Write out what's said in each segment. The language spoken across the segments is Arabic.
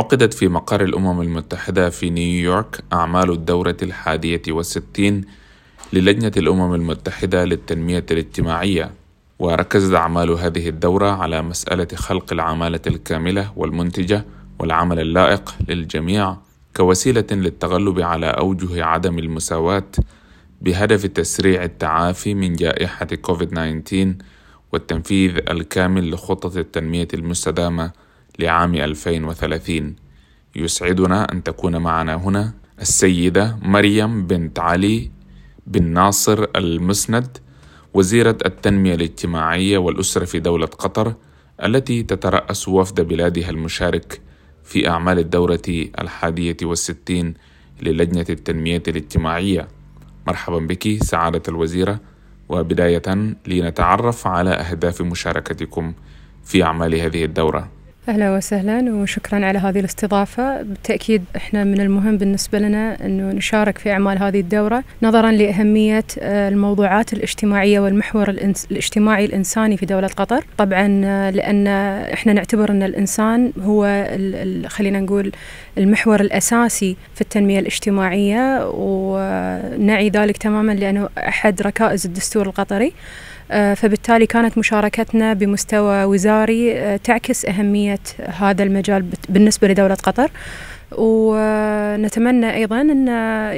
عقدت في مقر الأمم المتحدة في نيويورك أعمال الدورة الحادية والستين للجنة الأمم المتحدة للتنمية الاجتماعية وركزت أعمال هذه الدورة على مسألة خلق العمالة الكاملة والمنتجة والعمل اللائق للجميع كوسيلة للتغلب على أوجه عدم المساواة بهدف تسريع التعافي من جائحة كوفيد-19 والتنفيذ الكامل لخطة التنمية المستدامة لعام 2030 يسعدنا أن تكون معنا هنا السيدة مريم بنت علي بن ناصر المسند وزيرة التنمية الاجتماعية والأسرة في دولة قطر التي تترأس وفد بلادها المشارك في أعمال الدورة الحادية والستين للجنة التنمية الاجتماعية. مرحبا بك سعادة الوزيرة وبداية لنتعرف على أهداف مشاركتكم في أعمال هذه الدورة. أهلا وسهلا وشكرا على هذه الاستضافة. بالتأكيد إحنا من المهم بالنسبة لنا أنه نشارك في أعمال هذه الدورة نظرا لأهمية آه، الموضوعات الاجتماعية والمحور الاجتماعي الإنساني في دولة قطر. طبعا آه، لأن إحنا نعتبر أن الإنسان هو خلينا نقول المحور الأساسي في التنمية الاجتماعية ونعي ذلك تماما لأنه أحد ركائز الدستور القطري. آه، فبالتالي كانت مشاركتنا بمستوى وزاري تعكس أهمية هذا المجال بالنسبة لدولة قطر. ونتمنى أيضا أن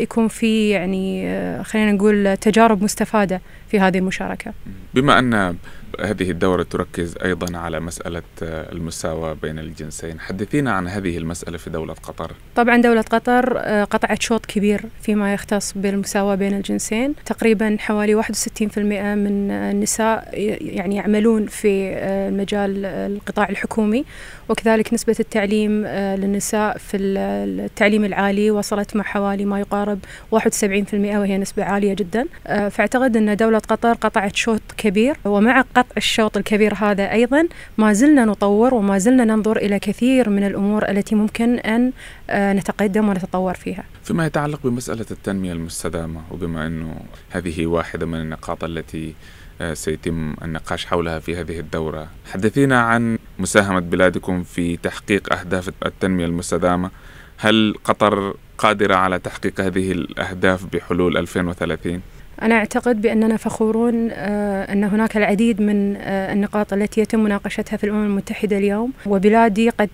يكون في يعني آه، خلينا نقول تجارب مستفادة في هذه المشاركة. بما أن هذه الدورة تركز أيضا على مسألة المساواة بين الجنسين حدثينا عن هذه المسألة في دولة قطر. طبعا دولة قطر آه، قطعت شوط كبير فيما يختص بالمساواة بين الجنسين. تقريبا حوالي 61% من النساء يعني يعملون في آه، مجال القطاع الحكومي. وكذلك نسبة التعليم آه، للنساء في التعليم العالي وصلت مع حوالي ما يقارب 71% وهي نسبة عالية جدا. فأعتقد أن دولة قطر قطعت شوط كبير. ومع قطع الشوط الكبير هذا أيضا ما زلنا نطور وما زلنا ننظر إلى كثير من الأمور التي ممكن أن آه، نتقدم ونتطور فيها. فيما يتعلق بمسألة التنمية المستدامة وبما أنه هذه واحدة من النقاط التي آه، سيتم النقاش حولها في هذه الدورة حدثينا عن مساهمة بلادكم في تحقيق أهداف التنمية المستدامة هل قطر قادرة على تحقيق هذه الأهداف بحلول 2030؟ أنا أعتقد بأننا فخورون آه، أن هناك العديد من آه، النقاط التي يتم مناقشتها في الأمم المتحدة اليوم وبلادي قد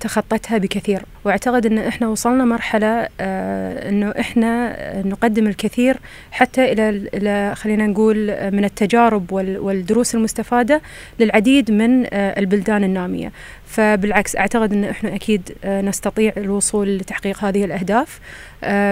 تخطتها بكثير وأعتقد أن إحنا وصلنا مرحلة آه، أنه إحنا نقدم الكثير حتى إلى إلى خلينا نقول من التجارب والدروس المستفادة للعديد من البلدان النامية. فبالعكس أعتقد أن إحنا أكيد نستطيع الوصول لتحقيق هذه الأهداف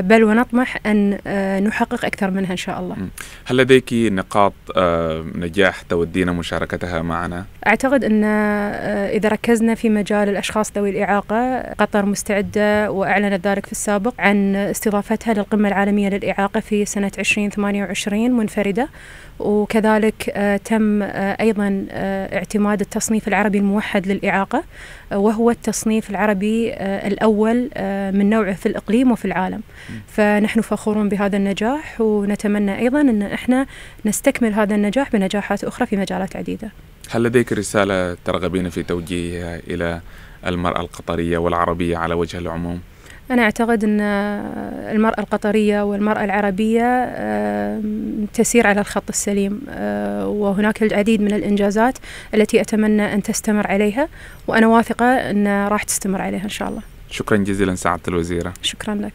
بل ونطمح أن نحقق أكثر منها إن شاء الله. هل لديك نقاط آه، نجاح تودين مشاركتها معنا؟ أعتقد أن آه، إذا ركزنا في مجال الأشخاص ذوي الإعاقة قطر مستعدة وأعلنت ذلك في السابق عن استضافتها للقمة العالمية للإعاقة في سنة 2028 منفردة. وكذلك آه، تم أيضا اعتماد التصنيف العربي الموحد للإعاقة وهو التصنيف العربي الأول من نوعه في الإقليم وفي العالم. فنحن فخورون بهذا النجاح ونتمنى أيضا أن إحنا نستكمل هذا النجاح بنجاحات أخرى في مجالات عديدة. هل لديك رسالة ترغبين في توجيهها إلى المرأة القطرية والعربية على وجه العموم؟ أنا أعتقد أن المرأة القطرية والمرأة العربية تسير على الخط السليم آه، وهناك العديد من الإنجازات التي أتمنى أن تستمر عليها وأنا واثقة أن راح تستمر عليها إن شاء الله. شكرا جزيلا سعادة الوزيرة. شكرا لك.